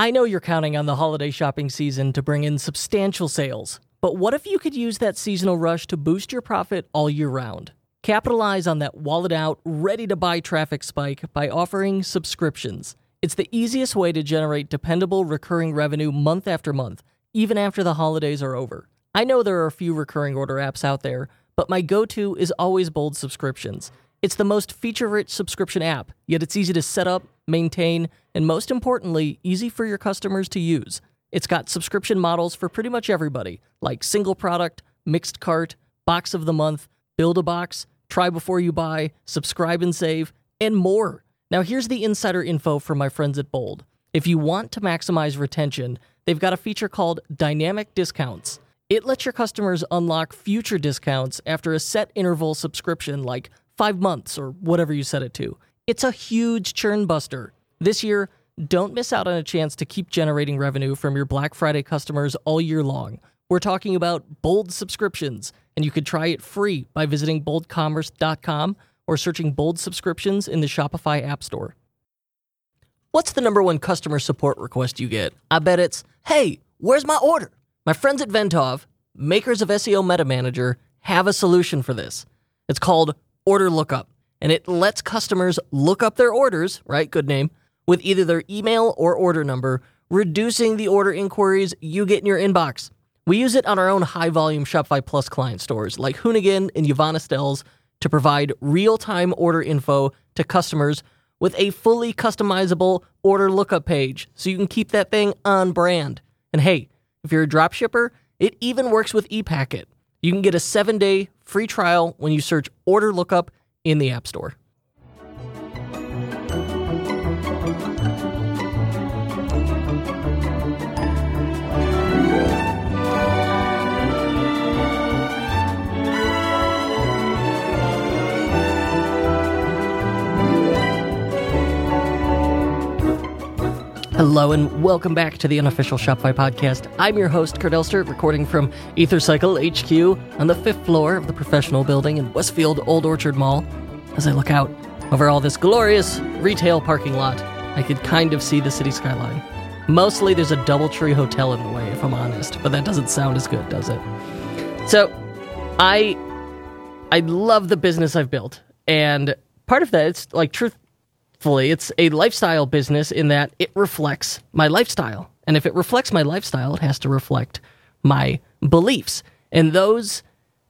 I know you're counting on the holiday shopping season to bring in substantial sales, but what if you could use that seasonal rush to boost your profit all year round? Capitalize on that wallet out, ready to buy traffic spike by offering subscriptions. It's the easiest way to generate dependable recurring revenue month after month, even after the holidays are over. I know there are a few recurring order apps out there, but my go to is always Bold Subscriptions. It's the most feature rich subscription app, yet it's easy to set up, maintain, and most importantly, easy for your customers to use. It's got subscription models for pretty much everybody, like single product, mixed cart, box of the month, build a box, try before you buy, subscribe and save, and more. Now, here's the insider info from my friends at Bold. If you want to maximize retention, they've got a feature called Dynamic Discounts. It lets your customers unlock future discounts after a set interval subscription, like five months or whatever you set it to. It's a huge churn buster. This year, don't miss out on a chance to keep generating revenue from your Black Friday customers all year long. We're talking about Bold subscriptions, and you can try it free by visiting boldcommerce.com or searching Bold subscriptions in the Shopify App Store. What's the number one customer support request you get? I bet it's, hey, where's my order? My friends at Venntov, makers of SEO Meta Manager, have a solution for this. It's called Order Lookup, and it lets customers look up their orders, right? Good name, with either their email or order number, reducing the order inquiries you get in your inbox. We use it on our own high volume Shopify Plus client stores like Hoonigan and Yvonne Estelle's to provide real time order info to customers with a fully customizable order lookup page so you can keep that thing on brand. And hey, if you're a dropshipper, it even works with ePacket. You can get a seven day free trial when you search order lookup in the App Store. Hello and welcome back to the unofficial Shopify podcast. I'm your host, Kurt Elster, recording from EtherCycle HQ on the fifth floor of the professional building in Westfield Old Orchard Mall. As I look out over all this glorious retail parking lot, I could kind of see the city skyline. Mostly there's a Doubletree Hotel in the way, if I'm honest, but that doesn't sound as good, does it? So, I I love the business I've built, and part of that it's like truth Fully, it's a lifestyle business in that it reflects my lifestyle. And if it reflects my lifestyle, it has to reflect my beliefs. And those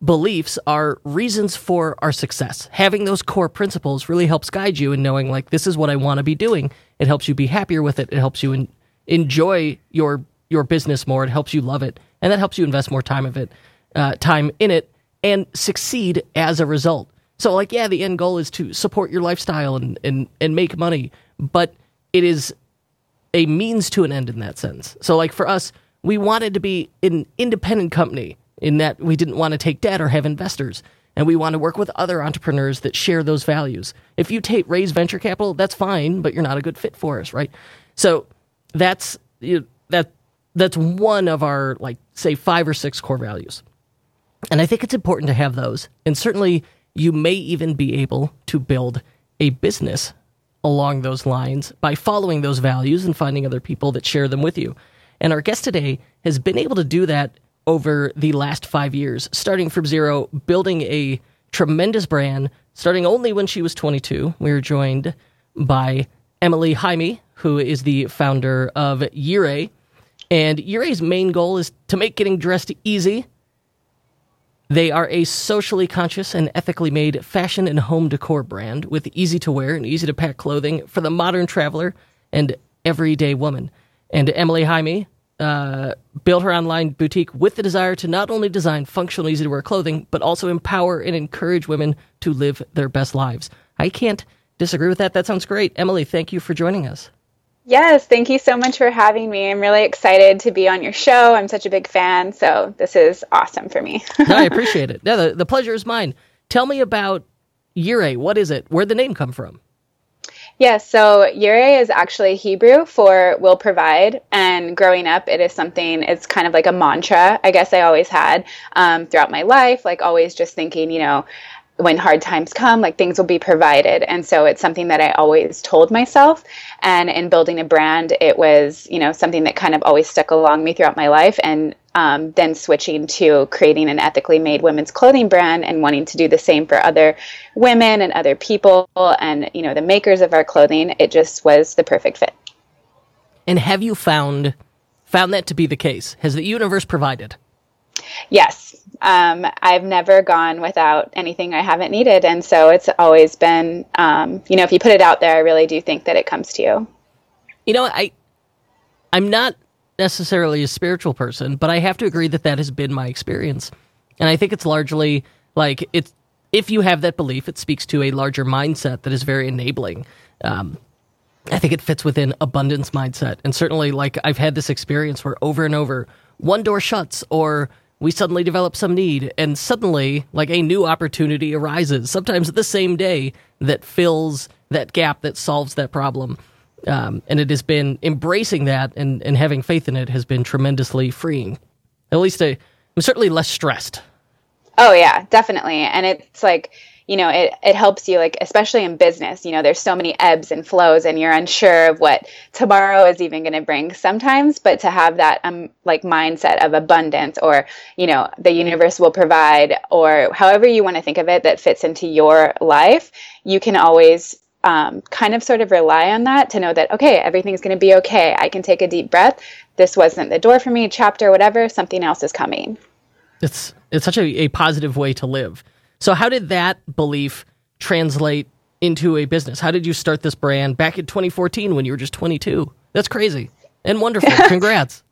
beliefs are reasons for our success. Having those core principles really helps guide you in knowing, like, this is what I want to be doing. It helps you be happier with it. It helps you enjoy your your business more. It helps you love it, and that helps you invest more time of it, uh, time in it, and succeed as a result. So like yeah, the end goal is to support your lifestyle and and and make money, but it is a means to an end in that sense. So like for us, we wanted to be an independent company in that we didn't want to take debt or have investors. And we want to work with other entrepreneurs that share those values. If you take raise venture capital, that's fine, but you're not a good fit for us, right? So that's you know, that that's one of our like say five or six core values. And I think it's important to have those. And certainly you may even be able to build a business along those lines by following those values and finding other people that share them with you. And our guest today has been able to do that over the last five years, starting from zero, building a tremendous brand, starting only when she was 22. We were joined by Emily Jaime, who is the founder of Yireh. And Yireh's main goal is to make getting dressed easy they are a socially conscious and ethically made fashion and home decor brand with easy to wear and easy to pack clothing for the modern traveler and everyday woman. And Emily Jaime uh, built her online boutique with the desire to not only design functional, easy to wear clothing, but also empower and encourage women to live their best lives. I can't disagree with that. That sounds great. Emily, thank you for joining us. Yes, thank you so much for having me. I'm really excited to be on your show. I'm such a big fan, so this is awesome for me. no, I appreciate it. Yeah, the, the pleasure is mine. Tell me about Yireh. What is it? Where'd the name come from? Yes, so Yireh is actually Hebrew for will provide. And growing up, it is something, it's kind of like a mantra, I guess I always had um, throughout my life, like always just thinking, you know, when hard times come, like things will be provided. And so it's something that I always told myself. And in building a brand, it was, you know, something that kind of always stuck along me throughout my life. And um, then switching to creating an ethically made women's clothing brand and wanting to do the same for other women and other people and, you know, the makers of our clothing, it just was the perfect fit. And have you found found that to be the case? Has the universe provided? Yes. Um, I've never gone without anything I haven't needed. And so it's always been, um, you know, if you put it out there, I really do think that it comes to you. You know, I, I'm not necessarily a spiritual person, but I have to agree that that has been my experience. And I think it's largely like it's, if you have that belief, it speaks to a larger mindset that is very enabling. Um, I think it fits within abundance mindset. And certainly, like, I've had this experience where over and over, one door shuts or we suddenly develop some need and suddenly like a new opportunity arises sometimes at the same day that fills that gap that solves that problem. Um, and it has been embracing that and, and having faith in it has been tremendously freeing. At least I, i'm certainly less stressed. Oh yeah definitely. And it's like you know it, it helps you like especially in business you know there's so many ebbs and flows and you're unsure of what tomorrow is even going to bring sometimes but to have that um like mindset of abundance or you know the universe will provide or however you want to think of it that fits into your life you can always um, kind of sort of rely on that to know that okay everything's going to be okay. I can take a deep breath. This wasn't the door for me chapter whatever something else is coming. It's it's such a, a positive way to live so, how did that belief translate into a business? How did you start this brand back in 2014 when you were just 22? That's crazy and wonderful. Congrats.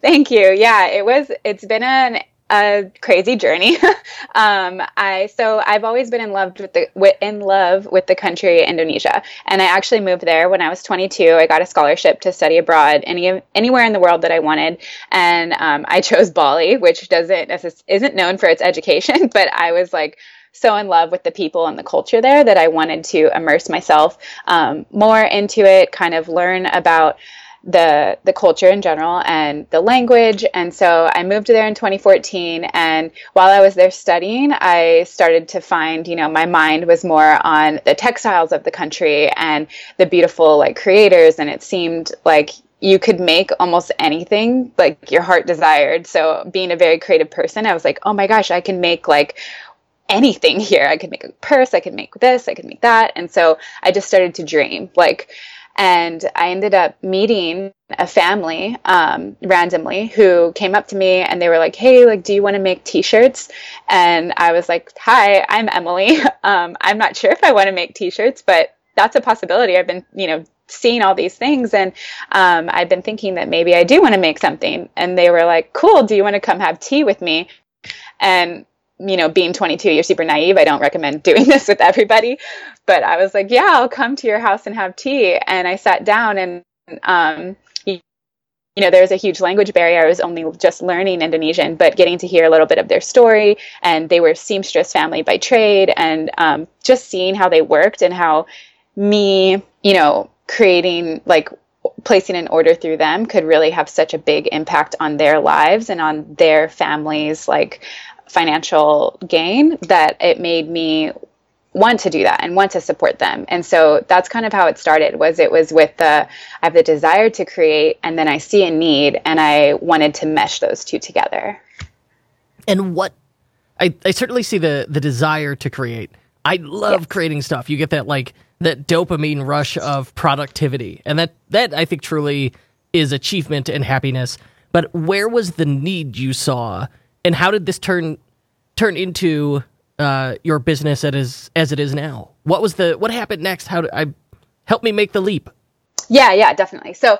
Thank you. Yeah, it was. It's been an a crazy journey. um, I so I've always been in love with the with, in love with the country Indonesia, and I actually moved there when I was 22. I got a scholarship to study abroad any anywhere in the world that I wanted, and um, I chose Bali, which doesn't isn't known for its education, but I was like so in love with the people and the culture there that I wanted to immerse myself um, more into it, kind of learn about the the culture in general and the language. And so I moved there in 2014 and while I was there studying I started to find you know my mind was more on the textiles of the country and the beautiful like creators. And it seemed like you could make almost anything like your heart desired. So being a very creative person I was like oh my gosh I can make like anything here. I could make a purse. I could make this. I could make that. And so I just started to dream. Like and I ended up meeting a family um, randomly who came up to me and they were like, "Hey, like, do you want to make T-shirts?" And I was like, "Hi, I'm Emily. Um, I'm not sure if I want to make T-shirts, but that's a possibility. I've been, you know, seeing all these things, and um, I've been thinking that maybe I do want to make something." And they were like, "Cool. Do you want to come have tea with me?" And you know, being 22, you're super naive. I don't recommend doing this with everybody. But I was like, yeah, I'll come to your house and have tea. And I sat down and, um, you, know, there was a huge language barrier. I was only just learning Indonesian, but getting to hear a little bit of their story. And they were seamstress family by trade. And um, just seeing how they worked and how me, you know, creating like placing an order through them could really have such a big impact on their lives and on their families like financial gain that it made me want to do that and want to support them. And so that's kind of how it started was it was with the i have the desire to create and then i see a need and i wanted to mesh those two together. And what i, I certainly see the the desire to create. I love yes. creating stuff. You get that like that dopamine rush of productivity. And that that i think truly is achievement and happiness. But where was the need you saw and how did this turn turn into uh, your business as as it is now? What was the what happened next? How did I help me make the leap? Yeah, yeah, definitely. So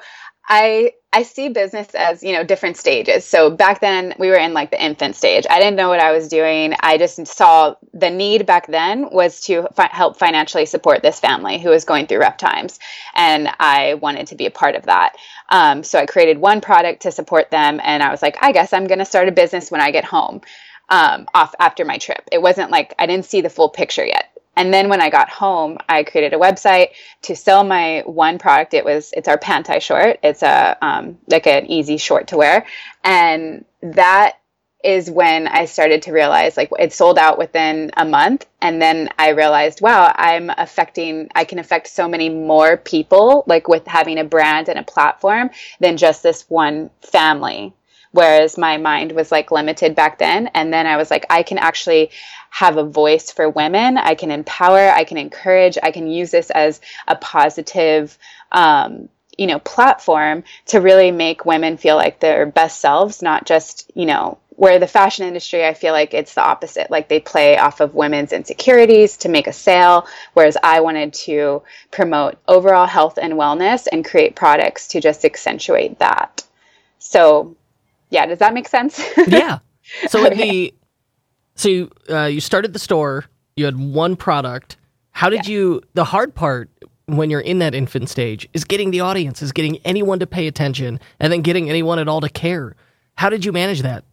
I I see business as you know different stages. So back then we were in like the infant stage. I didn't know what I was doing. I just saw the need back then was to fi- help financially support this family who was going through rough times, and I wanted to be a part of that. Um, so I created one product to support them, and I was like, I guess I'm going to start a business when I get home. Um, off after my trip. It wasn't like I didn't see the full picture yet. And then when I got home, I created a website to sell my one product. It was it's our pantai short. It's a um, like an easy short to wear, and that is when I started to realize like it sold out within a month. And then I realized, wow, I'm affecting, I can affect so many more people, like with having a brand and a platform than just this one family. Whereas my mind was like limited back then. And then I was like, I can actually have a voice for women. I can empower, I can encourage, I can use this as a positive, um, you know, platform to really make women feel like their best selves, not just, you know, where the fashion industry i feel like it's the opposite like they play off of women's insecurities to make a sale whereas i wanted to promote overall health and wellness and create products to just accentuate that so yeah does that make sense yeah so okay. the so you, uh, you started the store you had one product how did yeah. you the hard part when you're in that infant stage is getting the audience is getting anyone to pay attention and then getting anyone at all to care how did you manage that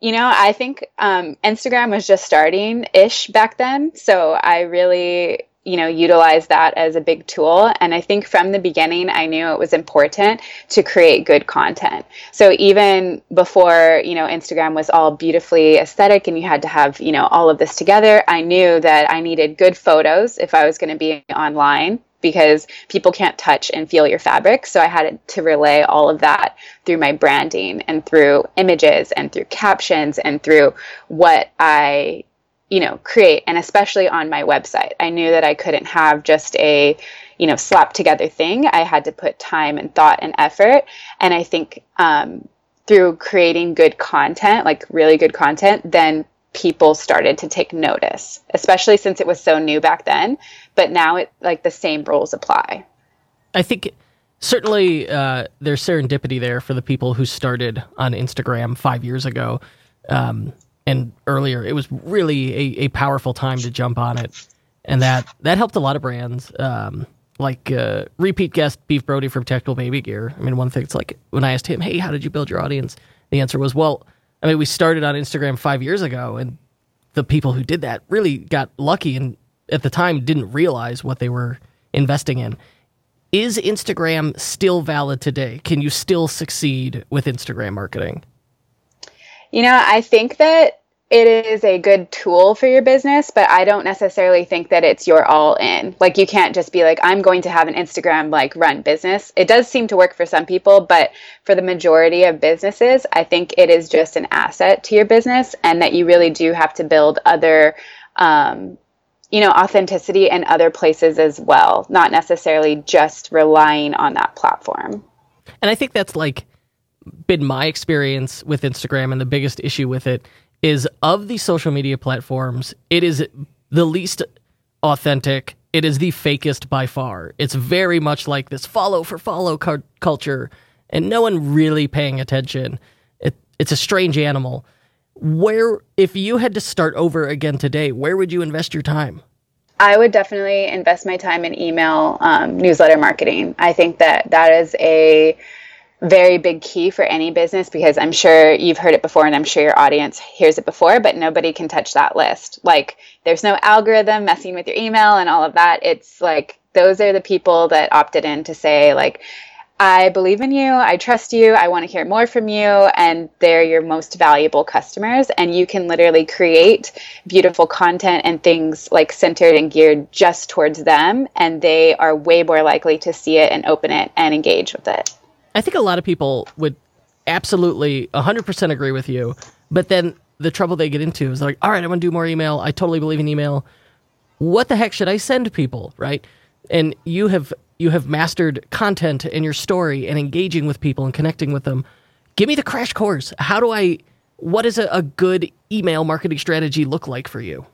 you know, I think um, Instagram was just starting ish back then. So I really, you know, utilize that as a big tool. And I think from the beginning, I knew it was important to create good content. So even before, you know, Instagram was all beautifully aesthetic and you had to have, you know, all of this together, I knew that I needed good photos if I was going to be online because people can't touch and feel your fabric. So I had to relay all of that through my branding and through images and through captions and through what I, you know, create. And especially on my website, I knew that I couldn't have just a, you know, slap together thing. I had to put time and thought and effort. And I think, um, through creating good content, like really good content, then people started to take notice, especially since it was so new back then. But now it like the same rules apply. I think certainly uh, there's serendipity there for the people who started on Instagram five years ago um, and earlier. It was really a, a, powerful time to jump on it, and that that helped a lot of brands. Um, like uh, repeat guest Beef Brody from Tactical Baby Gear. I mean, one thing it's like when I asked him, "Hey, how did you build your audience?" The answer was, "Well." I mean, we started on Instagram five years ago, and the people who did that really got lucky and at the time didn't realize what they were investing in. Is Instagram still valid today? Can you still succeed with Instagram marketing? You know, I think that it is a good tool for your business, but I don't necessarily think that it's your all in. Like you can't just be like I'm going to have an Instagram like run business. It does seem to work for some people, but for the majority of businesses, I think it is just an asset to your business and that you really do have to build other um, you know, authenticity in other places as well, not necessarily just relying on that platform. And I think that's like been my experience with Instagram and the biggest issue with it is of the social media platforms, it is the least authentic. It is the fakest by far. It's very much like this follow for follow cu- culture, and no one really paying attention. It, it's a strange animal. Where, if you had to start over again today, where would you invest your time? I would definitely invest my time in email um, newsletter marketing. I think that that is a very big key for any business because I'm sure you've heard it before and I'm sure your audience hears it before, but nobody can touch that list. Like there's no algorithm messing with your email and all of that. It's like those are the people that opted in to say like I believe in you, I trust you, I want to hear more from you, and they're your most valuable customers. And you can literally create beautiful content and things like centered and geared just towards them, and they are way more likely to see it and open it and engage with it. I think a lot of people would absolutely 100% agree with you, but then the trouble they get into is like, all right, I'm going to do more email. I totally believe in email. What the heck should I send people, right? And you have you have mastered content and your story and engaging with people and connecting with them. Give me the crash course. How do I what does a, a good email marketing strategy look like for you?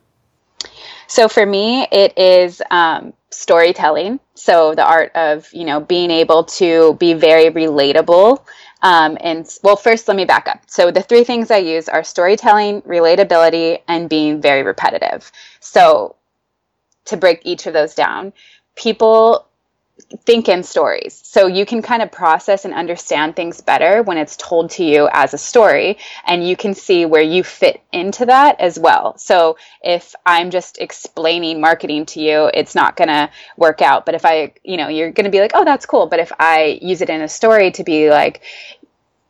So for me, it is um, storytelling. So the art of you know being able to be very relatable. Um, and well, first let me back up. So the three things I use are storytelling, relatability, and being very repetitive. So to break each of those down, people think in stories. So you can kind of process and understand things better when it's told to you as a story and you can see where you fit into that as well. So if I'm just explaining marketing to you, it's not going to work out. But if I, you know, you're going to be like, "Oh, that's cool." But if I use it in a story to be like,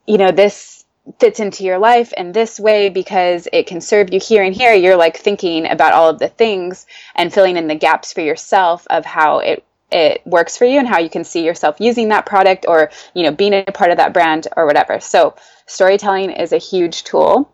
you know, this fits into your life in this way because it can serve you here and here you're like thinking about all of the things and filling in the gaps for yourself of how it it works for you and how you can see yourself using that product or you know being a part of that brand or whatever. So storytelling is a huge tool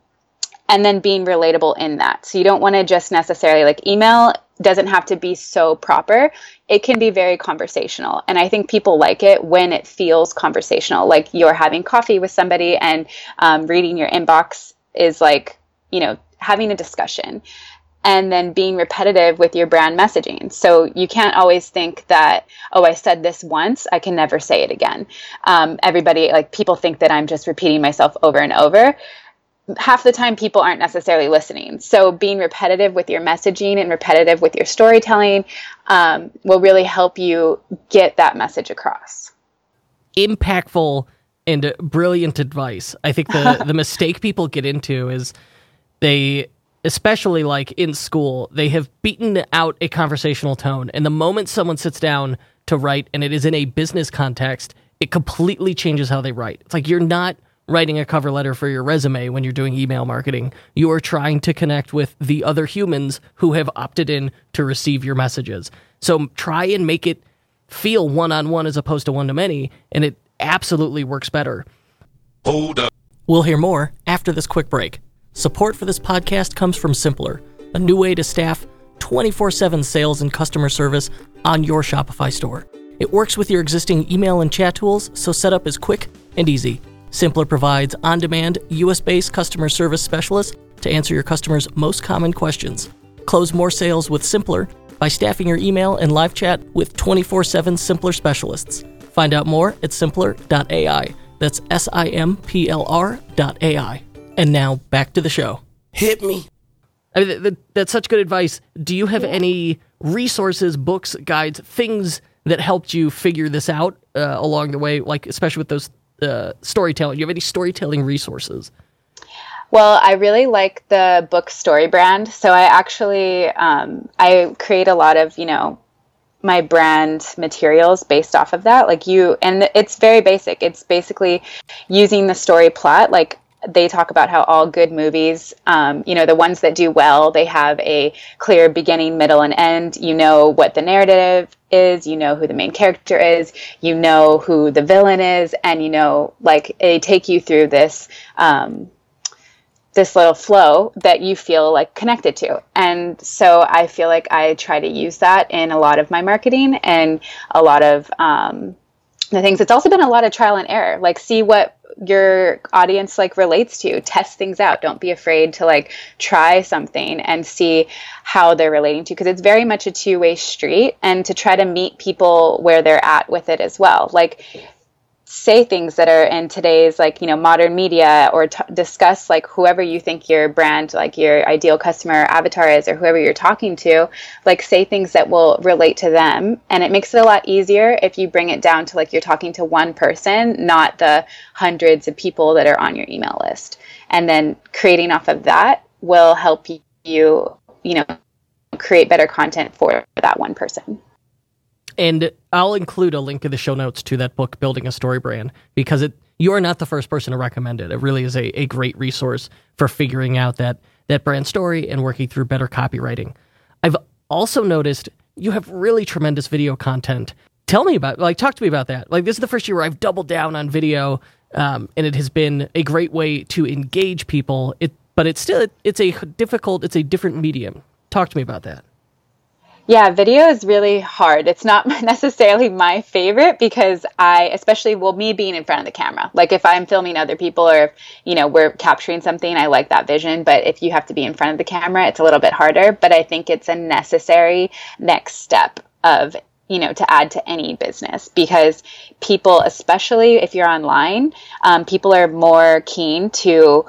and then being relatable in that. So you don't want to just necessarily like email doesn't have to be so proper. It can be very conversational and i think people like it when it feels conversational. Like you're having coffee with somebody and um, reading your inbox is like you know having a discussion and then being repetitive with your brand messaging. So you can't always think that, oh, I said this once, I can never say it again. Um, everybody, like people think that I'm just repeating myself over and over. Half the time, people aren't necessarily listening. So being repetitive with your messaging and repetitive with your storytelling um, will really help you get that message across. Impactful and brilliant advice. I think the the mistake people get into is they especially like in school, they have beaten out a conversational tone. And the moment someone sits down to write and it is in a business context, it completely changes how they write. It's like you're not writing a cover letter for your resume when you're doing email marketing. You are trying to connect with the other humans who have opted in to receive your messages. So try and make it feel one on one as opposed to one to many, and it absolutely works better. Hold up. We'll hear more after this quick break. Support for this podcast comes from Simplr, a new way to staff 24 7 sales and customer service on your Shopify store. It works with your existing email and chat tools, so setup is quick and easy. Simplr provides on demand, US based customer service specialists to answer your customers' most common questions. Close more sales with Simplr by staffing your email and live chat with 24 7 Simplr specialists. Find out more at simplr.ai. That's S I M P L R.ai. And now back to the show. Hit me. I mean, th- th- that's such good advice. Do you have yeah. any resources, books, guides, things that helped you figure this out uh, along the way, like especially with those uh, storytelling? Do you have any storytelling resources? Well, I really like the book Story Brand. So I actually um, I create a lot of you know my brand materials based off of that. Like you, and it's very basic. It's basically using the story plot, like they talk about how all good movies, um, you know, the ones that do well, they have a clear beginning, middle, and end. You know what the narrative is, you know who the main character is, you know who the villain is, and you know, like, they take you through this. Um, this little flow that you feel like connected to. And so I feel like I try to use that in a lot of my marketing and a lot of um, the things. It's also been a lot of trial and error. Like, see what your audience like relates to test things out don't be afraid to like try something and see how they're relating to you. because it's very much a two-way street and to try to meet people where they're at with it as well like say things that are in today's like you know modern media or t- discuss like whoever you think your brand like your ideal customer avatar is or whoever you're talking to like say things that will relate to them. And it makes it a lot easier if you bring it down to like you're talking to one person not the hundreds of people that are on your email list. And then creating off of that will help you you know create better content for that one person and I'll include a link in the show notes to that book, Building a Story Brand, because it you are not the first person to recommend it. It really is a, a great resource for figuring out that that brand story and working through better copywriting. I've also noticed you have really tremendous video content. Tell me about like talk to me about that. Like this is the first year where I've doubled down on video, um, and it has been a great way to engage people. It but it's still it's a difficult it's a different medium. Talk to me about that. Yeah, video is really hard. It's not necessarily my favorite because I, especially, well, me being in front of the camera. Like if I'm filming other people or if, you know, we're capturing something, I like that vision. But if you have to be in front of the camera, it's a little bit harder. But I think it's a necessary next step of you know to add to any business because people especially if you're online um, people are more keen to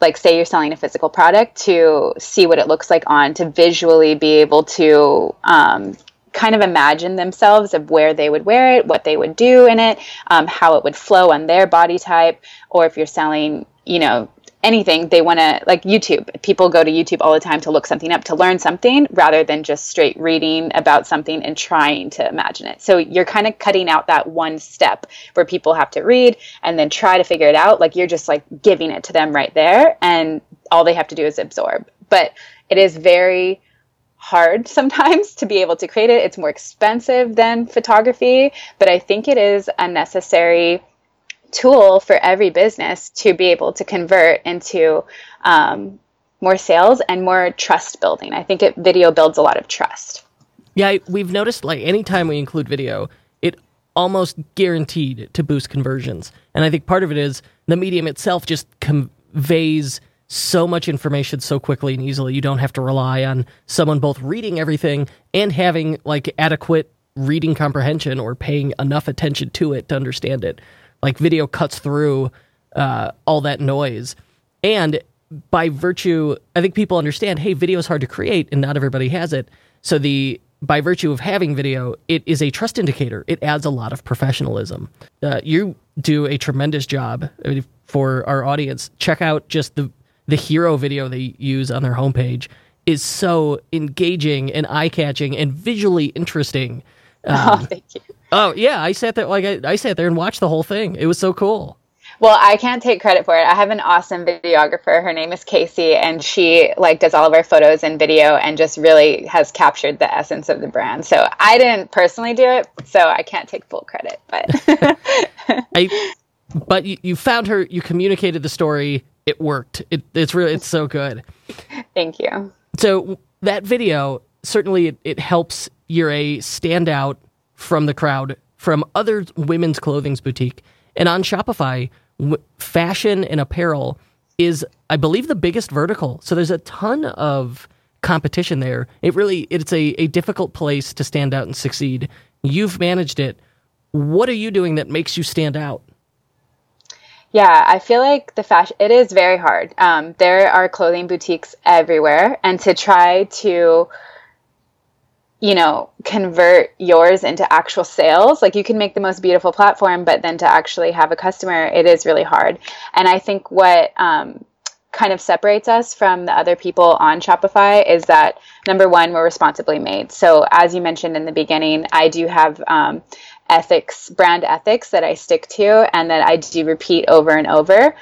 like say you're selling a physical product to see what it looks like on to visually be able to um, kind of imagine themselves of where they would wear it what they would do in it um, how it would flow on their body type or if you're selling you know anything they want to like youtube people go to youtube all the time to look something up to learn something rather than just straight reading about something and trying to imagine it. So you're kind of cutting out that one step where people have to read and then try to figure it out. Like you're just like giving it to them right there and all they have to do is absorb. But it is very hard sometimes to be able to create it. It's more expensive than photography but i think it is a necessary tool for every business to be able to convert into um, more sales and more trust building. I think it, video builds a lot of trust. Yeah, we've noticed like anytime we include video, it almost guaranteed to boost conversions. And I think part of it is the medium itself just conveys so much information so quickly and easily. You don't have to rely on someone both reading everything and having like adequate reading comprehension or paying enough attention to it to understand it like video cuts through uh, all that noise. And by virtue i think people understand hey video is hard to create and not everybody has it. So the by virtue of having video it is a trust indicator. It adds a lot of professionalism. Uh, you do a tremendous job for our audience. Check out just the the hero video they use on their homepage. Is so engaging and eye-catching and visually interesting. Um, oh, thank you. Oh yeah, I sat there like I, I sat there and watched the whole thing. It was so cool. Well, I can't take credit for it. I have an awesome videographer. Her name is Casey, and she like does all of our photos and video, and just really has captured the essence of the brand. So I didn't personally do it, so I can't take full credit. But I, but you, you found her. You communicated the story. It worked. It, it's really it's so good. Thank you. So that video certainly it, it helps Yireh stand out from the crowd from other women's clothing boutique. And on Shopify, w- fashion and apparel is, I believe, the biggest vertical. So there's a ton of competition there. It really it's a, a difficult place to stand out and succeed. You've managed it. What are you doing that makes you stand out? Yeah, I feel like the fashion it is very hard. Um, there are clothing boutiques everywhere, and to try to you know, convert yours into actual sales. Like you can make the most beautiful platform, but then to actually have a customer, it is really hard. And I think what um, kind of separates us from the other people on Shopify is that number one, we're responsibly made. So as you mentioned in the beginning, I do have um, ethics, brand ethics that I stick to and that I do repeat over and over.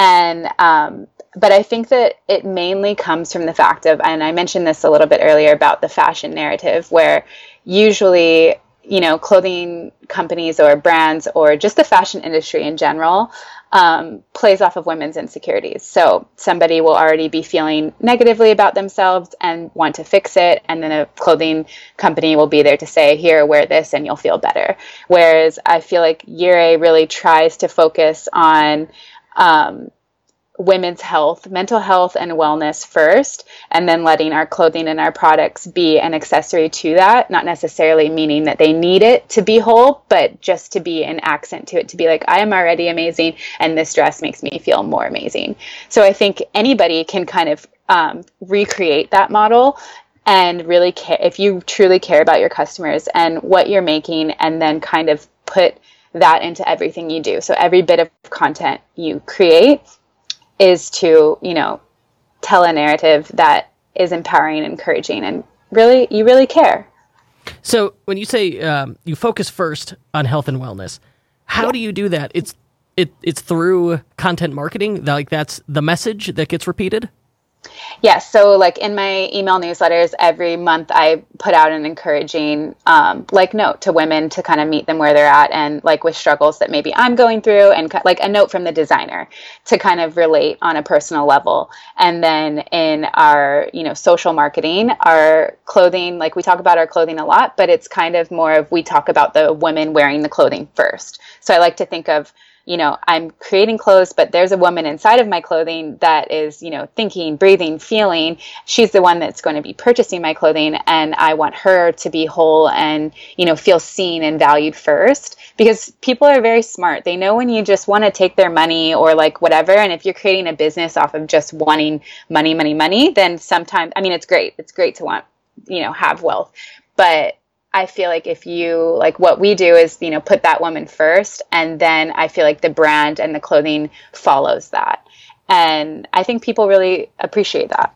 And um, but I think that it mainly comes from the fact of, and I mentioned this a little bit earlier about the fashion narrative, where usually, you know, clothing companies or brands or just the fashion industry in general um, plays off of women's insecurities. So somebody will already be feeling negatively about themselves and want to fix it, and then a clothing company will be there to say, "Here, wear this, and you'll feel better." Whereas I feel like Yireh really tries to focus on um, women's health, mental health, and wellness first, and then letting our clothing and our products be an accessory to that, not necessarily meaning that they need it to be whole, but just to be an accent to it, to be like, I am already amazing, and this dress makes me feel more amazing. So I think anybody can kind of um, recreate that model and really care if you truly care about your customers and what you're making, and then kind of put that into everything you do. So every bit of content you create is to you know tell a narrative that is empowering and encouraging and really you really care so when you say um, you focus first on health and wellness how yeah. do you do that it's it, it's through content marketing like that's the message that gets repeated Yes. So, like in my email newsletters, every month I put out an encouraging, um, like, note to women to kind of meet them where they're at and like with struggles that maybe I'm going through, and like a note from the designer to kind of relate on a personal level. And then in our, you know, social marketing, our clothing, like we talk about our clothing a lot, but it's kind of more of we talk about the women wearing the clothing first. So, I like to think of you know, I'm creating clothes, but there's a woman inside of my clothing that is, you know, thinking, breathing, feeling. She's the one that's going to be purchasing my clothing. And I want her to be whole and, you know, feel seen and valued first because people are very smart. They know when you just want to take their money or like whatever. And if you're creating a business off of just wanting money, money, money, then sometimes, I mean, it's great. It's great to want, you know, have wealth. But I feel like if you like what we do is, you know, put that woman first and then I feel like the brand and the clothing follows that. And I think people really appreciate that.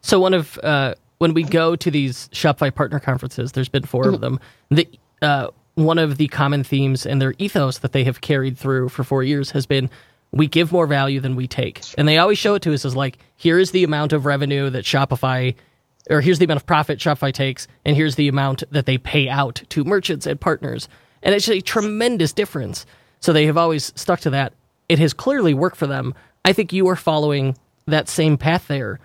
So one of uh, when we go to these Shopify partner conferences, there's been 4 mm-hmm. of them. The uh, one of the common themes and their ethos that they have carried through for four years has been we give more value than we take. And they always show it to us as like, here is the amount of revenue that Shopify, or here's the amount of profit Shopify takes, and here's the amount that they pay out to merchants and partners. And it's a tremendous difference. So they have always stuck to that. It has clearly worked for them. I think you are following that same path there.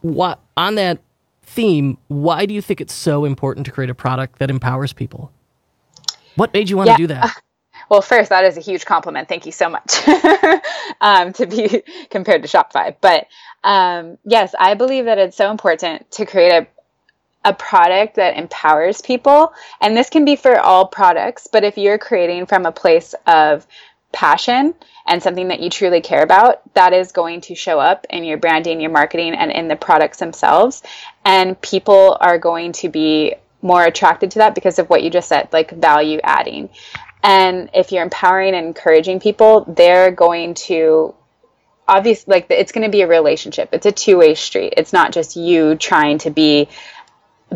What on that theme, why do you think it's so important to create a product that empowers people? What made you want yeah. to do that? Well, first, that is a huge compliment. Thank you so much um, to be compared to Shopify. But um, yes, I believe that it's so important to create a a product that empowers people. And this can be for all products, but if you're creating from a place of passion and something that you truly care about, that is going to show up in your branding, your marketing, and in the products themselves. And people are going to be more attracted to that because of what you just said, like value adding. And if you're empowering and encouraging people, they're going to obviously like it's going to be a relationship. It's a two-way street. It's not just you trying to be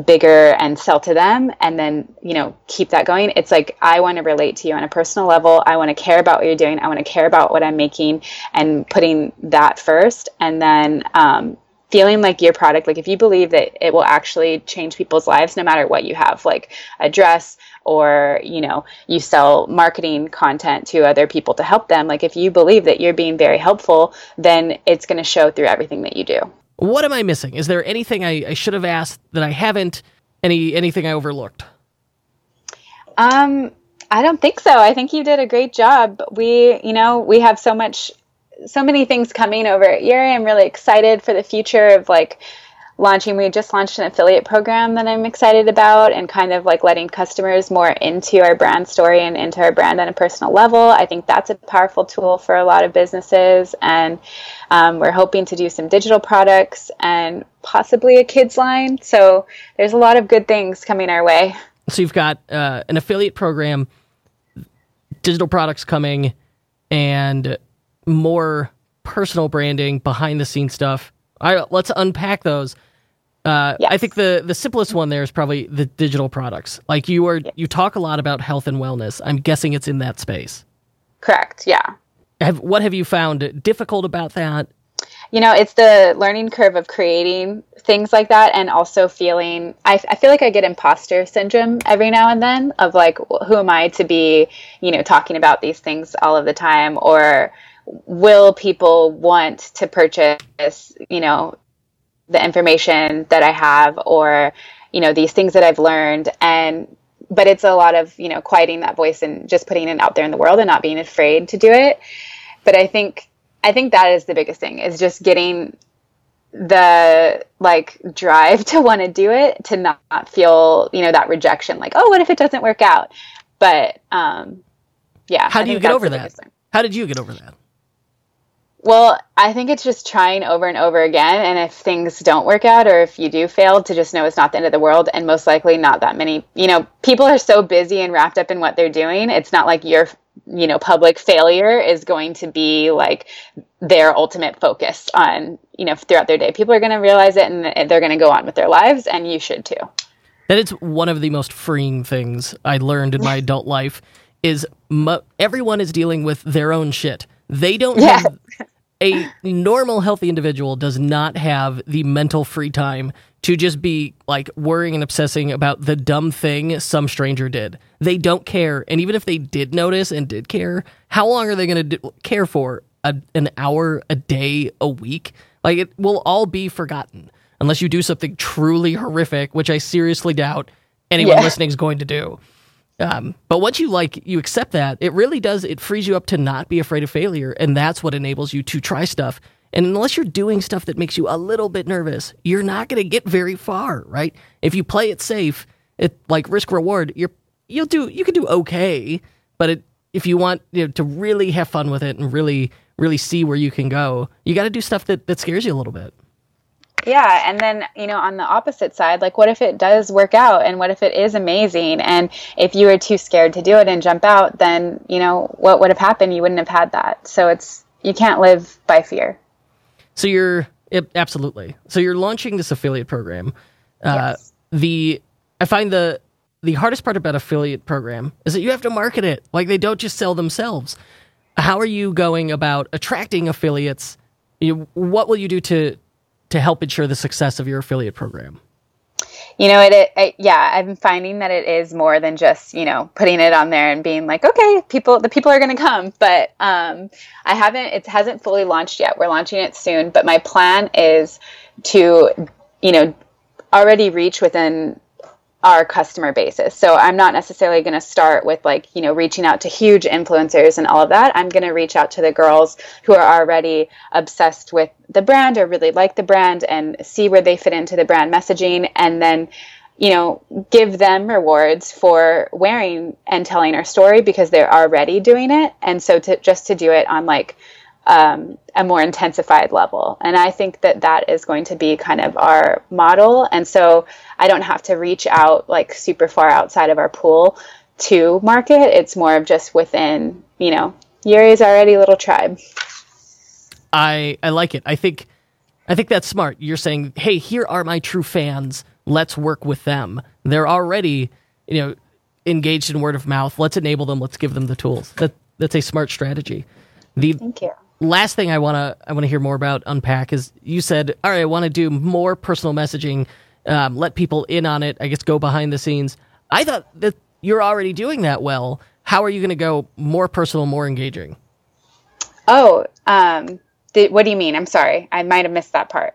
bigger and sell to them and then you know keep that going it's like i want to relate to you on a personal level i want to care about what you're doing i want to care about what i'm making and putting that first and then um, feeling like your product like if you believe that it will actually change people's lives no matter what you have like a dress or you know you sell marketing content to other people to help them like if you believe that you're being very helpful then it's going to show through everything that you do what am I missing? Is there anything I, I should have asked that I haven't? Any anything I overlooked? Um, I don't think so. I think you did a great job. We, you know, we have so much, so many things coming over at Yireh. I'm really excited for the future of like launching. We just launched an affiliate program that i'm excited about and kind of like letting customers more into our brand story and into our brand on a personal level. I think that's a powerful tool for a lot of businesses and um, we're hoping to do some digital products and possibly a kids line. So there's a lot of good things coming our way. So you've got uh, an affiliate program digital products coming and more personal branding behind the scenes stuff all right, let's unpack those. Uh, yes. I think the the simplest one there is probably the digital products. Like you are, yes. you talk a lot about health and wellness. I'm guessing it's in that space. Correct. Yeah. Have, what have you found difficult about that? You know, it's the learning curve of creating things like that, and also feeling. I, I feel like I get imposter syndrome every now and then of like, who am I to be, you know, talking about these things all of the time, or will people want to purchase, you know, the information that I have or, you know, these things that I've learned and but it's a lot of, you know, quieting that voice and just putting it out there in the world and not being afraid to do it. But I think I think that is the biggest thing is just getting the like drive to want to do it to not feel, you know, that rejection like, oh, what if it doesn't work out? But um yeah. How do you get over that? How did you get over that? Well, I think it's just trying over and over again. And if things don't work out or if you do fail, to just know it's not the end of the world. And most likely, not that many, you know, people are so busy and wrapped up in what they're doing. It's not like your, you know, public failure is going to be like their ultimate focus on, you know, throughout their day. People are going to realize it and they're going to go on with their lives. And you should too. That is one of the most freeing things I learned in my adult life is mo- everyone is dealing with their own shit. They don't yeah. have a normal healthy individual does not have the mental free time to just be like worrying and obsessing about the dumb thing some stranger did. They don't care. And even if they did notice and did care, how long are they going to care for? A, an hour, a day, a week? Like it will all be forgotten unless you do something truly horrific, which I seriously doubt anyone yeah. listening is going to do. Um, but once you like you accept that, it really does. It frees you up to not be afraid of failure, and that's what enables you to try stuff. And unless you're doing stuff that makes you a little bit nervous, you're not going to get very far, right? If you play it safe, it like risk reward, you're you'll do you can do okay, but it, if you want you know, to really have fun with it and really really see where you can go, you got to do stuff that that scares you a little bit. Yeah. And then, you know, on the opposite side, like, what if it does work out and what if it is amazing? And if you were too scared to do it and jump out, then, you know, what would have happened? You wouldn't have had that. So it's, you can't live by fear. So you're it, absolutely. So you're launching this affiliate program. Uh, yes. The I find the the hardest part about affiliate program is that you have to market it. Like they don't just sell themselves. How are you going about attracting affiliates? You, what will you do to to help ensure the success of your affiliate program? you know it, it, it, yeah i'm finding that it is more than just you know putting it on there and being like okay people the people are going to come but um, i haven't it hasn't fully launched yet we're launching it soon but my plan is to you know already reach within our customer basis. So I'm not necessarily going to start with like, you know, reaching out to huge influencers and all of that. I'm going to reach out to the girls who are already obsessed with the brand or really like the brand and see where they fit into the brand messaging and then you know, give them rewards for wearing and telling our story because they're already doing it. And so to just to do it on like um, a more intensified level. And I think that that is going to be kind of our model. And so I don't have to reach out like super far outside of our pool to market. It's more of just within, you know, Yireh's already little tribe. I I like it. I think I think that's smart. You're saying, "Hey, here are my true fans. Let's work with them. They're already, you know, engaged in word of mouth. Let's enable them. Let's give them the tools." That that's a smart strategy. The Thank you last thing I want to I want to hear more about unpack is you said all right I want to do more personal messaging um, let people in on it I guess go behind the scenes. I thought that you're already doing that well. How are you going to go more personal more engaging? Oh um, what do you mean? I'm sorry. I might have missed that part.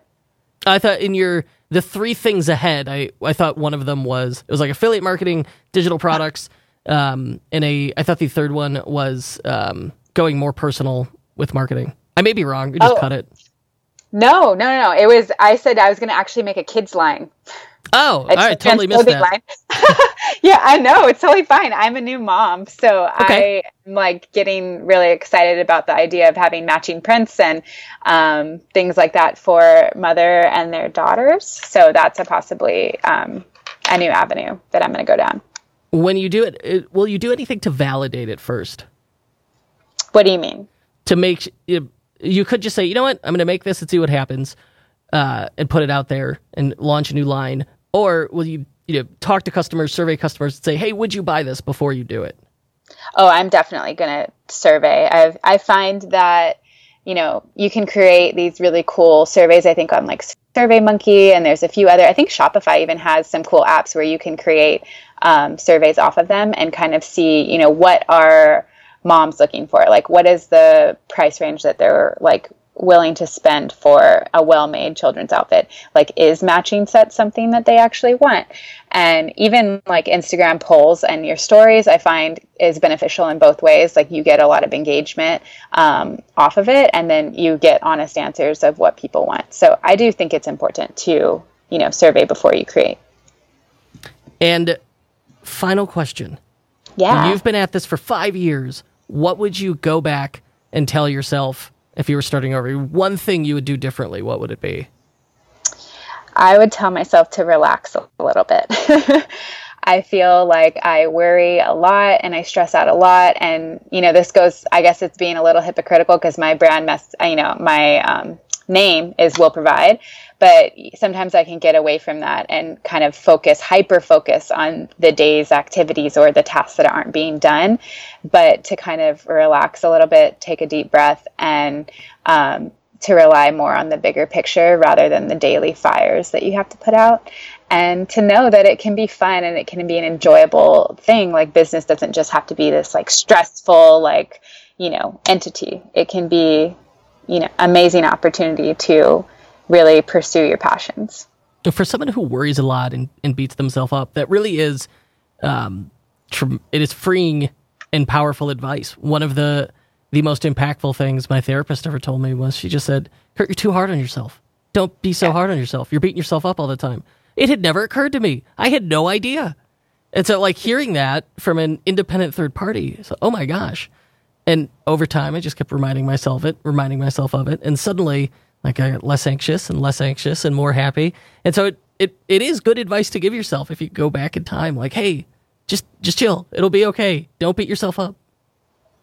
I thought in your the three things ahead I I thought one of them was it was like affiliate marketing digital products um, and a I thought the third one was um, going more personal with marketing. I may be wrong. You just oh. cut it. No, no, no, no. It was. I said I was going to actually make a kids line. Oh, all right. Totally missed that. yeah, I know. It's totally fine. I'm a new mom, so okay. I'm like getting really excited about the idea of having matching prints and um, things like that for mother and their daughters. So that's a possibly um, a new avenue that I'm going to go down. When you do it, it, will you do anything to validate it first? What do you mean? To make you, could just say, you know what, I'm going to make this and see what happens, uh, and put it out there and launch a new line, or will you you know talk to customers, survey customers, and say, hey, would you buy this before you do it? Oh, I'm definitely going to survey. i I find that you know you can create these really cool surveys. I think on like Survey Monkey, and there's a few other. I think Shopify even has some cool apps where you can create um, surveys off of them and kind of see, you know, what are moms looking for? Like, what is the price range that they're like willing to spend for a well-made children's outfit? Like, is matching sets something that they actually want? And even like Instagram polls and your stories, I find is beneficial in both ways. Like, you get a lot of engagement um, off of it, and then you get honest answers of what people want. So, I do think it's important to you know survey before you create. And final question. Yeah. You've been at this for five years what would you go back and tell yourself if you were starting over? One thing you would do differently, what would it be? I would tell myself to relax a little bit. I feel like I worry a lot and I stress out a lot. And, you know, this goes, I guess it's being a little hypocritical because my brand mess, you know, my um, name is Will Provide but sometimes I can get away from that and kind of focus, hyper focus on the day's activities or the tasks that aren't being done. But to kind of relax a little bit, take a deep breath, and um, to rely more on the bigger picture rather than the daily fires that you have to put out. And to know that it can be fun and it can be an enjoyable thing. Like business doesn't just have to be this like stressful, like, you know, entity. It can be, you know, amazing opportunity to really pursue your passions. For someone who worries a lot and, and beats themselves up, that really is, um, tr- it is freeing and powerful advice. One of the the most impactful things my therapist ever told me was she just said, "Kurt, you're too hard on yourself. Don't be so yeah. hard on yourself. You're beating yourself up all the time." It had never occurred to me. I had no idea. And so, like hearing that from an independent third party, so oh my gosh. And over time, I just kept reminding myself it, reminding myself of it, and suddenly like I got less anxious and less anxious and more happy. And so it, it, it is good advice to give yourself if you go back in time. Like, hey, just just chill. It'll be okay. Don't beat yourself up.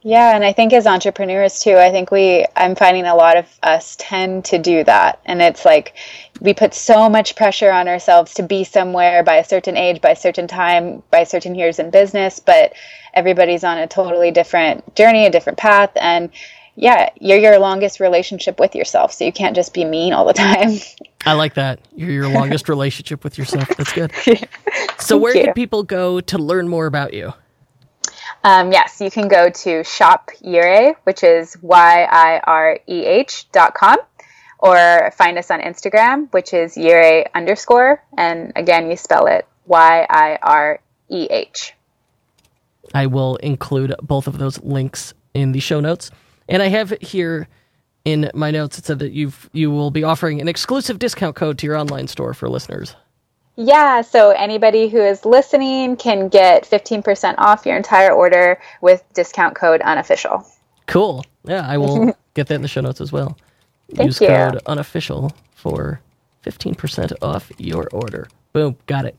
Yeah, and I think as entrepreneurs too, I think we I'm finding a lot of us tend to do that. And it's like we put so much pressure on ourselves to be somewhere by a certain age, by a certain time, by certain years in business, but everybody's on a totally different journey, a different path and yeah, you're your longest relationship with yourself, so you can't just be mean all the time. I like that. You're your longest relationship with yourself. That's good. So, where you. can people go to learn more about you? Um, yes, you can go to shop Yireh, which is Y I R E H dot com, or find us on Instagram, which is Yireh underscore. And again, you spell it Y I R E H. I will include both of those links in the show notes. And I have here in my notes it said that you've you will be offering an exclusive discount code to your online store for listeners. Yeah, so anybody who is listening can get 15% off your entire order with discount code unofficial. Cool. Yeah, I will get that in the show notes as well. Thank Use you. code unofficial for 15% off your order. Boom, got it.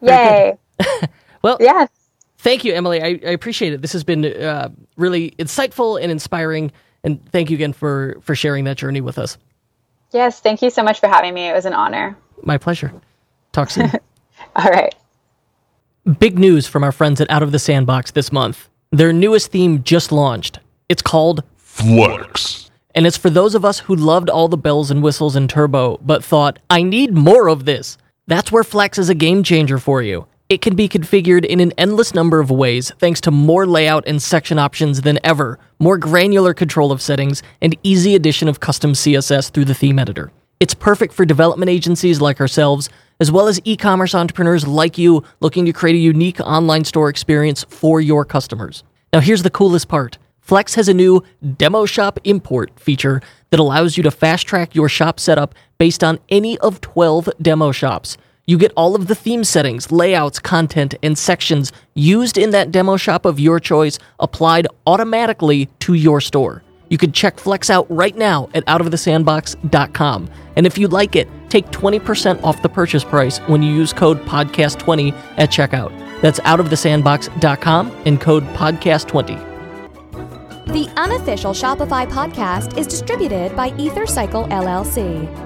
Yay. Well, yes. Thank you, Emily. I, I appreciate it. This has been uh, really insightful and inspiring. And thank you again for, for sharing that journey with us. Yes, thank you so much for having me. It was an honor. My pleasure. Talk soon. All right. Big news from our friends at Out of the Sandbox this month. Their newest theme just launched. It's called Flex. and it's for those of us who loved all the bells and whistles in Turbo, but thought, I need more of this. That's where Flex is a game changer for you. It can be configured in an endless number of ways thanks to more layout and section options than ever, more granular control of settings, and easy addition of custom CSS through the theme editor. It's perfect for development agencies like ourselves, as well as e commerce entrepreneurs like you looking to create a unique online store experience for your customers. Now, here's the coolest part Flex has a new Demo Shop Import feature that allows you to fast track your shop setup based on any of 12 demo shops. You get all of the theme settings, layouts, content, and sections used in that demo shop of your choice applied automatically to your store. You can check Flex out right now at outofthesandbox.com. And if you like it, take 20% off the purchase price when you use code podcast20 at checkout. That's outofthesandbox.com and code podcast20. The unofficial Shopify podcast is distributed by EtherCycle LLC.